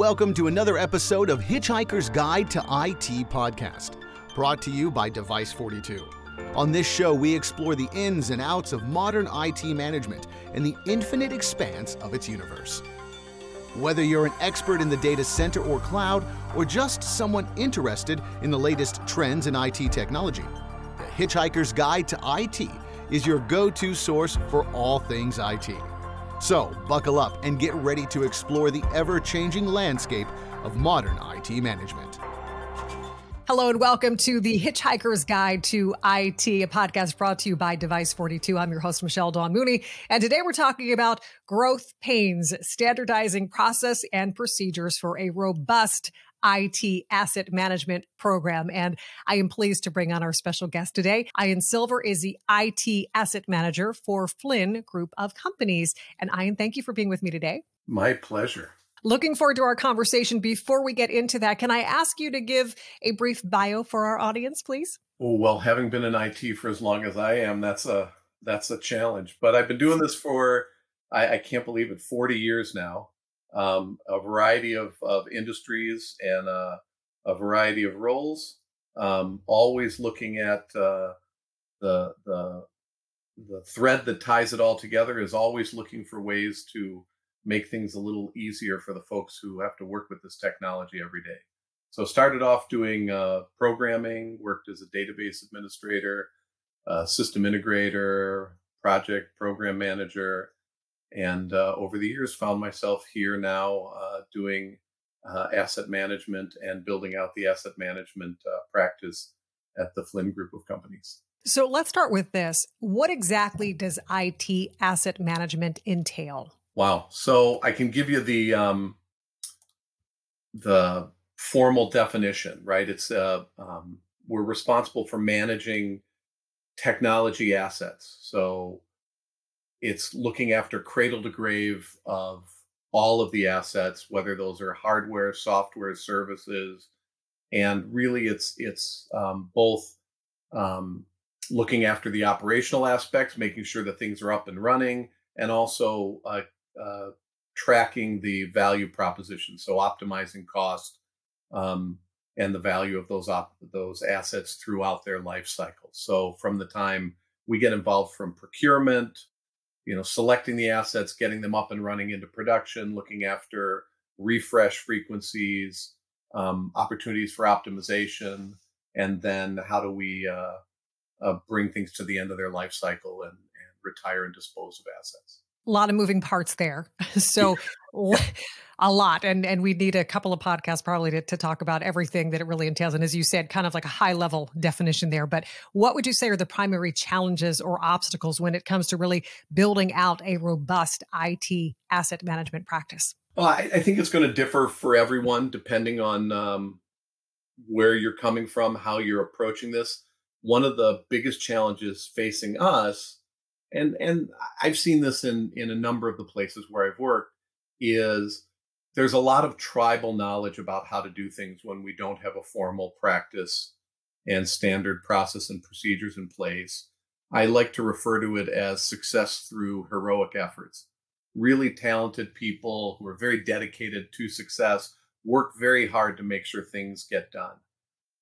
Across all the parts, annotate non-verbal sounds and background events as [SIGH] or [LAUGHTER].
welcome to another episode of Hitchhiker's Guide to IT podcast, brought to you by Device 42. On this show, we explore the ins and outs of modern IT management and the infinite expanse of its universe. Whether you're an expert in the data center or cloud, or just someone interested in the latest trends in IT technology, the Hitchhiker's Guide to IT is your go to source for all things IT. So, buckle up and get ready to explore the ever changing landscape of modern IT management. Hello and welcome to the Hitchhiker's Guide to IT, a podcast brought to you by Device 42. I'm your host, Michelle Dawn Mooney. And today we're talking about growth pains, standardizing process and procedures for a robust IT asset management program. And I am pleased to bring on our special guest today. Ian Silver is the IT asset manager for Flynn Group of Companies. And Ian, thank you for being with me today. My pleasure. Looking forward to our conversation. Before we get into that, can I ask you to give a brief bio for our audience, please? Oh, well, having been in IT for as long as I am, that's a that's a challenge. But I've been doing this for I, I can't believe it, 40 years now um, a variety of, of industries and uh, a variety of roles. Um, always looking at uh, the the the thread that ties it all together is always looking for ways to make things a little easier for the folks who have to work with this technology every day. So started off doing uh, programming, worked as a database administrator, uh, system integrator, project program manager, and uh, over the years found myself here now uh, doing uh, asset management and building out the asset management uh, practice at the Flynn Group of Companies. So let's start with this. What exactly does IT asset management entail? Wow. So I can give you the um, the formal definition, right? It's uh, um, we're responsible for managing technology assets. So it's looking after cradle to grave of all of the assets, whether those are hardware, software, services, and really it's it's um, both um, looking after the operational aspects, making sure that things are up and running, and also uh, uh, tracking the value proposition, so optimizing cost um, and the value of those op- those assets throughout their life cycle. So from the time we get involved from procurement you know selecting the assets getting them up and running into production looking after refresh frequencies um, opportunities for optimization and then how do we uh, uh, bring things to the end of their life cycle and, and retire and dispose of assets a lot of moving parts there. [LAUGHS] So a lot. And and we need a couple of podcasts probably to, to talk about everything that it really entails. And as you said, kind of like a high level definition there. But what would you say are the primary challenges or obstacles when it comes to really building out a robust IT asset management practice? Well, I, I think it's going to differ for everyone depending on um, where you're coming from, how you're approaching this. One of the biggest challenges facing us and and I've seen this in in a number of the places where I've worked is there's a lot of tribal knowledge about how to do things when we don't have a formal practice and standard process and procedures in place. I like to refer to it as success through heroic efforts. Really talented people who are very dedicated to success work very hard to make sure things get done.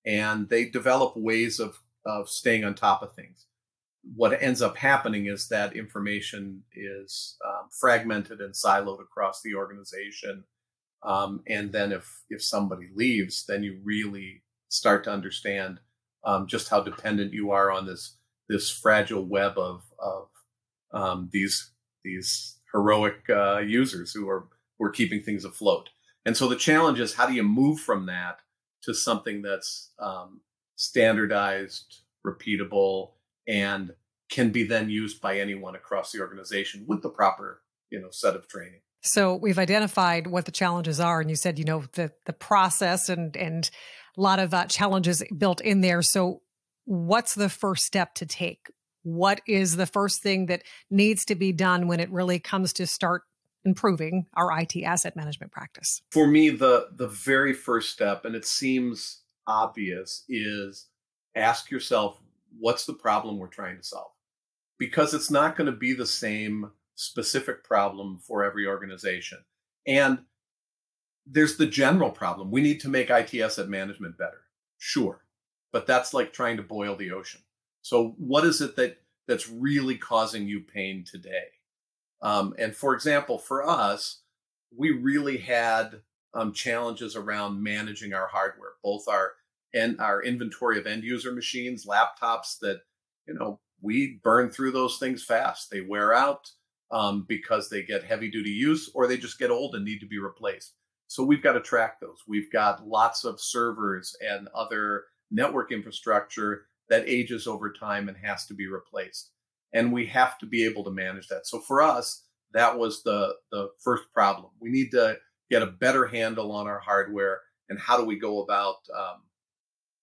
And they develop ways of, of staying on top of things what ends up happening is that information is um, fragmented and siloed across the organization. Um, and then if if somebody leaves, then you really start to understand um, just how dependent you are on this this fragile web of of um, these these heroic uh, users who are who are keeping things afloat. And so the challenge is how do you move from that to something that's um, standardized, repeatable, and can be then used by anyone across the organization with the proper you know set of training. So we've identified what the challenges are and you said you know the the process and and a lot of uh, challenges built in there. So what's the first step to take? What is the first thing that needs to be done when it really comes to start improving our IT asset management practice? For me the the very first step and it seems obvious is ask yourself what's the problem we're trying to solve? Because it's not going to be the same specific problem for every organization. And there's the general problem. We need to make IT asset management better. Sure. But that's like trying to boil the ocean. So what is it that that's really causing you pain today? Um, and for example, for us, we really had um, challenges around managing our hardware, both our and our inventory of end user machines, laptops that you know we burn through those things fast. They wear out um, because they get heavy duty use, or they just get old and need to be replaced. So we've got to track those. We've got lots of servers and other network infrastructure that ages over time and has to be replaced. And we have to be able to manage that. So for us, that was the the first problem. We need to get a better handle on our hardware and how do we go about um,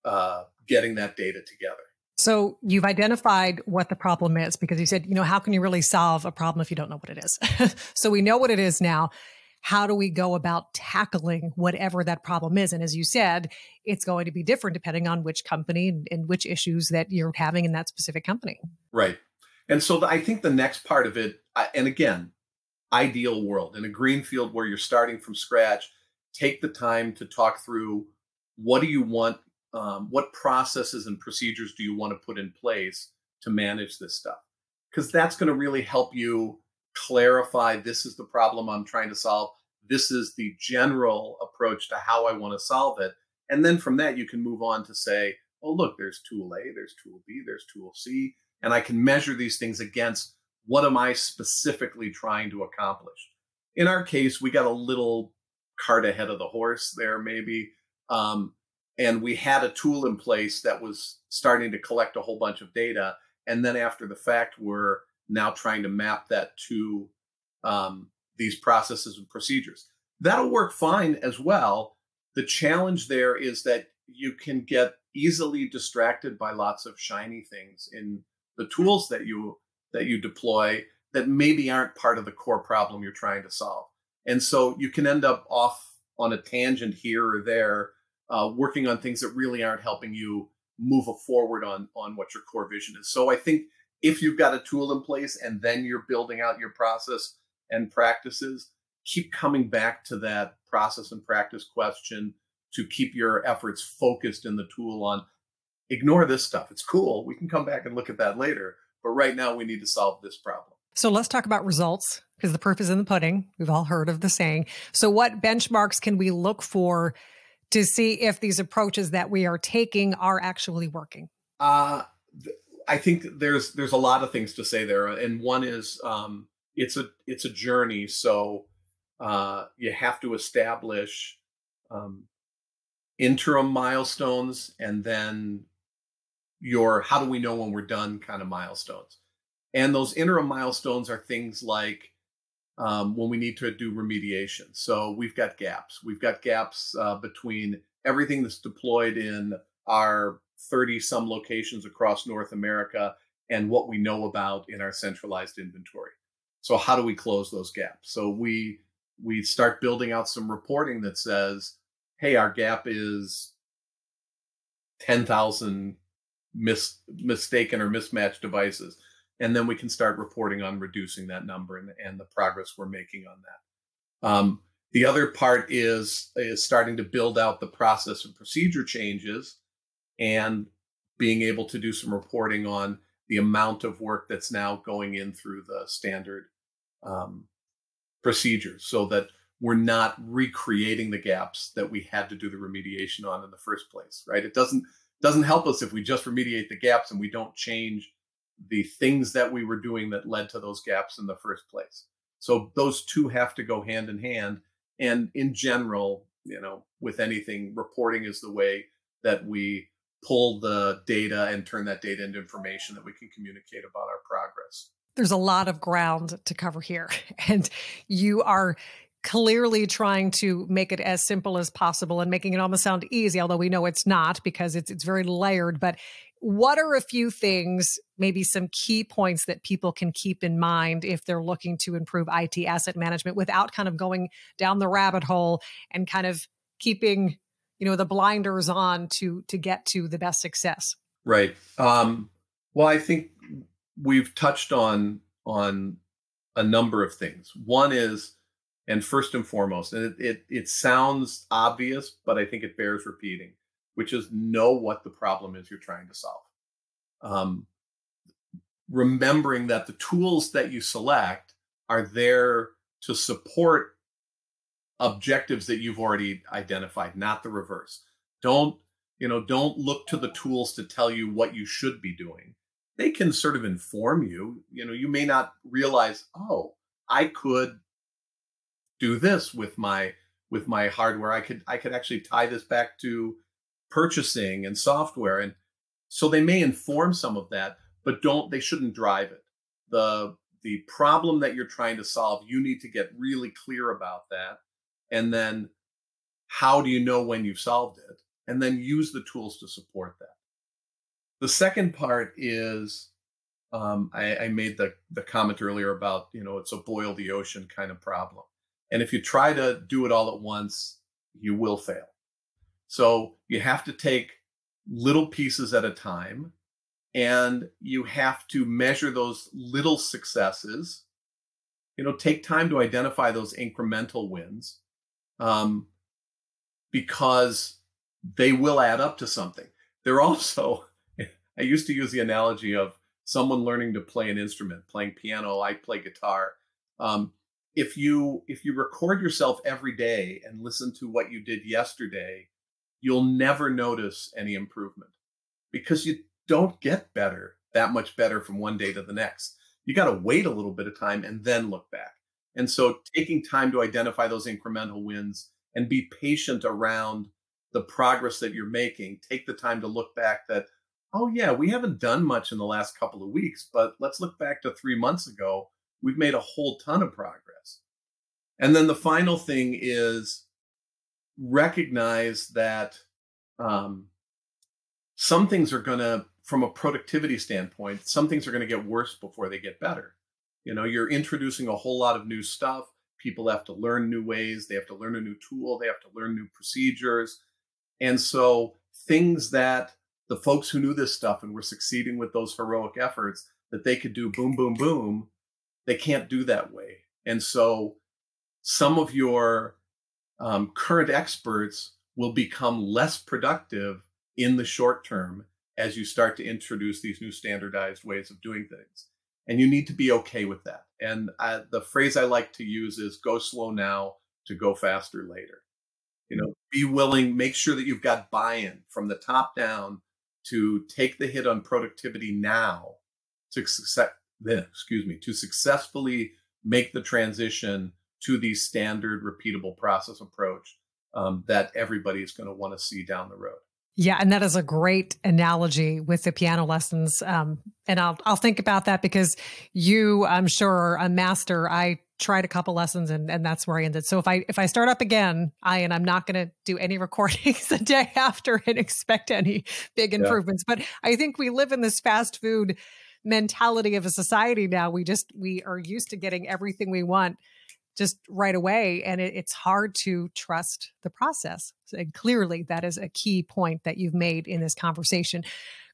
uh, getting that data together. So you've identified what the problem is because you said, you know, how can you really solve a problem if you don't know what it is? [LAUGHS] so we know what it is now how do we go about tackling whatever that problem is? And as you said, it's going to be different depending on which company and, and which issues that you're having in that specific company. Right. And so the, I think the next part of it, and again, ideal world in a green field where you're starting from scratch, take the time to talk through what do you want, um, what processes and procedures do you want to put in place to manage this stuff? Because that's going to really help you clarify this is the problem I'm trying to solve. This is the general approach to how I want to solve it. And then from that, you can move on to say, oh, look, there's tool A, there's tool B, there's tool C. And I can measure these things against what am I specifically trying to accomplish. In our case, we got a little cart ahead of the horse there, maybe. Um, and we had a tool in place that was starting to collect a whole bunch of data. And then after the fact, we're now trying to map that to um, these processes and procedures. That'll work fine as well. The challenge there is that you can get easily distracted by lots of shiny things in the tools that you that you deploy that maybe aren't part of the core problem you're trying to solve. And so you can end up off on a tangent here or there, uh, working on things that really aren't helping you move forward on on what your core vision is. So I think if you've got a tool in place and then you're building out your process and practices, keep coming back to that process and practice question to keep your efforts focused in the tool on ignore this stuff. It's cool. We can come back and look at that later. But right now, we need to solve this problem. So let's talk about results because the proof is in the pudding. We've all heard of the saying. So, what benchmarks can we look for to see if these approaches that we are taking are actually working? Uh, I think there's there's a lot of things to say there, and one is um, it's a it's a journey. So uh, you have to establish um, interim milestones, and then your how do we know when we're done kind of milestones. And those interim milestones are things like um, when we need to do remediation. So we've got gaps. We've got gaps uh, between everything that's deployed in our 30 some locations across North America and what we know about in our centralized inventory. So how do we close those gaps? So we we start building out some reporting that says, hey, our gap is 10,000 mis- mistaken or mismatched devices. And then we can start reporting on reducing that number and, and the progress we're making on that. Um, the other part is is starting to build out the process and procedure changes and being able to do some reporting on the amount of work that's now going in through the standard um, procedures so that we're not recreating the gaps that we had to do the remediation on in the first place right it doesn't doesn't help us if we just remediate the gaps and we don't change the things that we were doing that led to those gaps in the first place so those two have to go hand in hand and in general you know with anything reporting is the way that we pull the data and turn that data into information that we can communicate about our progress. There's a lot of ground to cover here, [LAUGHS] and you are clearly trying to make it as simple as possible and making it almost sound easy, although we know it's not because it's it's very layered. But what are a few things, maybe some key points that people can keep in mind if they're looking to improve IT asset management without kind of going down the rabbit hole and kind of keeping you know the blinders on to to get to the best success? Right. Um well i think we've touched on on a number of things. One is and first and foremost, and it, it, it sounds obvious, but I think it bears repeating, which is know what the problem is you're trying to solve. Um, remembering that the tools that you select are there to support objectives that you've already identified, not the reverse. Don't you know? Don't look to the tools to tell you what you should be doing. They can sort of inform you. You know, you may not realize, oh, I could do this with my with my hardware i could i could actually tie this back to purchasing and software and so they may inform some of that but don't they shouldn't drive it the the problem that you're trying to solve you need to get really clear about that and then how do you know when you've solved it and then use the tools to support that the second part is um, I, I made the the comment earlier about you know it's a boil the ocean kind of problem and if you try to do it all at once, you will fail. So you have to take little pieces at a time and you have to measure those little successes. You know, take time to identify those incremental wins um, because they will add up to something. They're [LAUGHS] also, I used to use the analogy of someone learning to play an instrument, playing piano, I play guitar. Um, if you if you record yourself every day and listen to what you did yesterday you'll never notice any improvement because you don't get better that much better from one day to the next. You got to wait a little bit of time and then look back. And so taking time to identify those incremental wins and be patient around the progress that you're making take the time to look back that oh yeah we haven't done much in the last couple of weeks but let's look back to 3 months ago. We've made a whole ton of progress. And then the final thing is recognize that um, some things are going to, from a productivity standpoint, some things are going to get worse before they get better. You know, you're introducing a whole lot of new stuff. People have to learn new ways, they have to learn a new tool, they have to learn new procedures. And so, things that the folks who knew this stuff and were succeeding with those heroic efforts that they could do boom, boom, boom they can't do that way. And so some of your um, current experts will become less productive in the short term as you start to introduce these new standardized ways of doing things. And you need to be okay with that. And I, the phrase I like to use is go slow now to go faster later. You know, be willing, make sure that you've got buy in from the top down to take the hit on productivity now to success, then, excuse me, to successfully make the transition to the standard repeatable process approach um, that everybody is going to want to see down the road. Yeah, and that is a great analogy with the piano lessons. Um, and I'll I'll think about that because you, I'm sure, are a master. I tried a couple lessons and, and that's where I ended. So if I if I start up again, I and I'm not going to do any [LAUGHS] recordings the day after and expect any big improvements. Yeah. But I think we live in this fast food mentality of a society now. We just we are used to getting everything we want just right away, and it, it's hard to trust the process. And clearly, that is a key point that you've made in this conversation.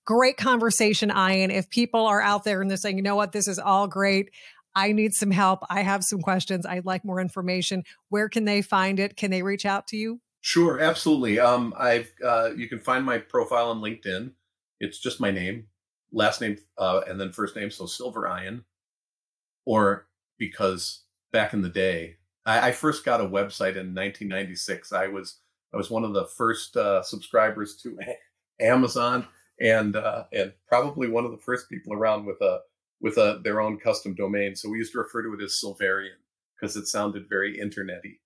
Great conversation, Ian. If people are out there and they're saying, you know what, this is all great. I need some help. I have some questions. I'd like more information. Where can they find it? Can they reach out to you? Sure, absolutely. Um, I've uh, you can find my profile on LinkedIn. It's just my name, last name uh, and then first name, so Silver Ian, or because back in the day, I, I, first got a website in 1996. I was I was one of the first uh, subscribers to Amazon, and uh, and probably one of the first people around with a with a their own custom domain. So we used to refer to it as Silverian because it sounded very internety.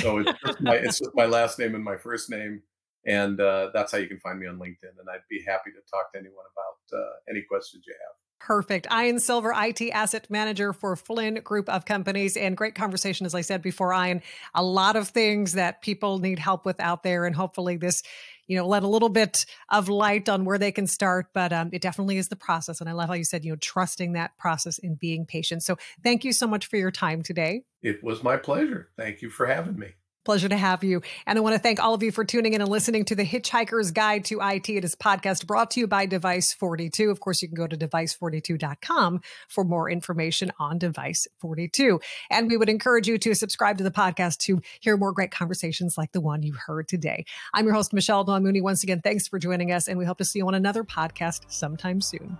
So it's just my it's just my last name and my first name, and uh, that's how you can find me on LinkedIn. And I'd be happy to talk to anyone about uh, any questions you have. Perfect. Ian Silver, IT Asset Manager for Flynn Group of Companies. And great conversation, as I said before, Ian. A lot of things that people need help with out there. And hopefully, this, you know, let a little bit of light on where they can start. But um, it definitely is the process. And I love how you said, you know, trusting that process and being patient. So thank you so much for your time today. It was my pleasure. Thank you for having me. Pleasure to have you. And I want to thank all of you for tuning in and listening to the Hitchhiker's Guide to IT. It is podcast brought to you by Device 42. Of course, you can go to device42.com for more information on Device 42. And we would encourage you to subscribe to the podcast to hear more great conversations like the one you heard today. I'm your host, Michelle Dawn Mooney. Once again, thanks for joining us, and we hope to see you on another podcast sometime soon.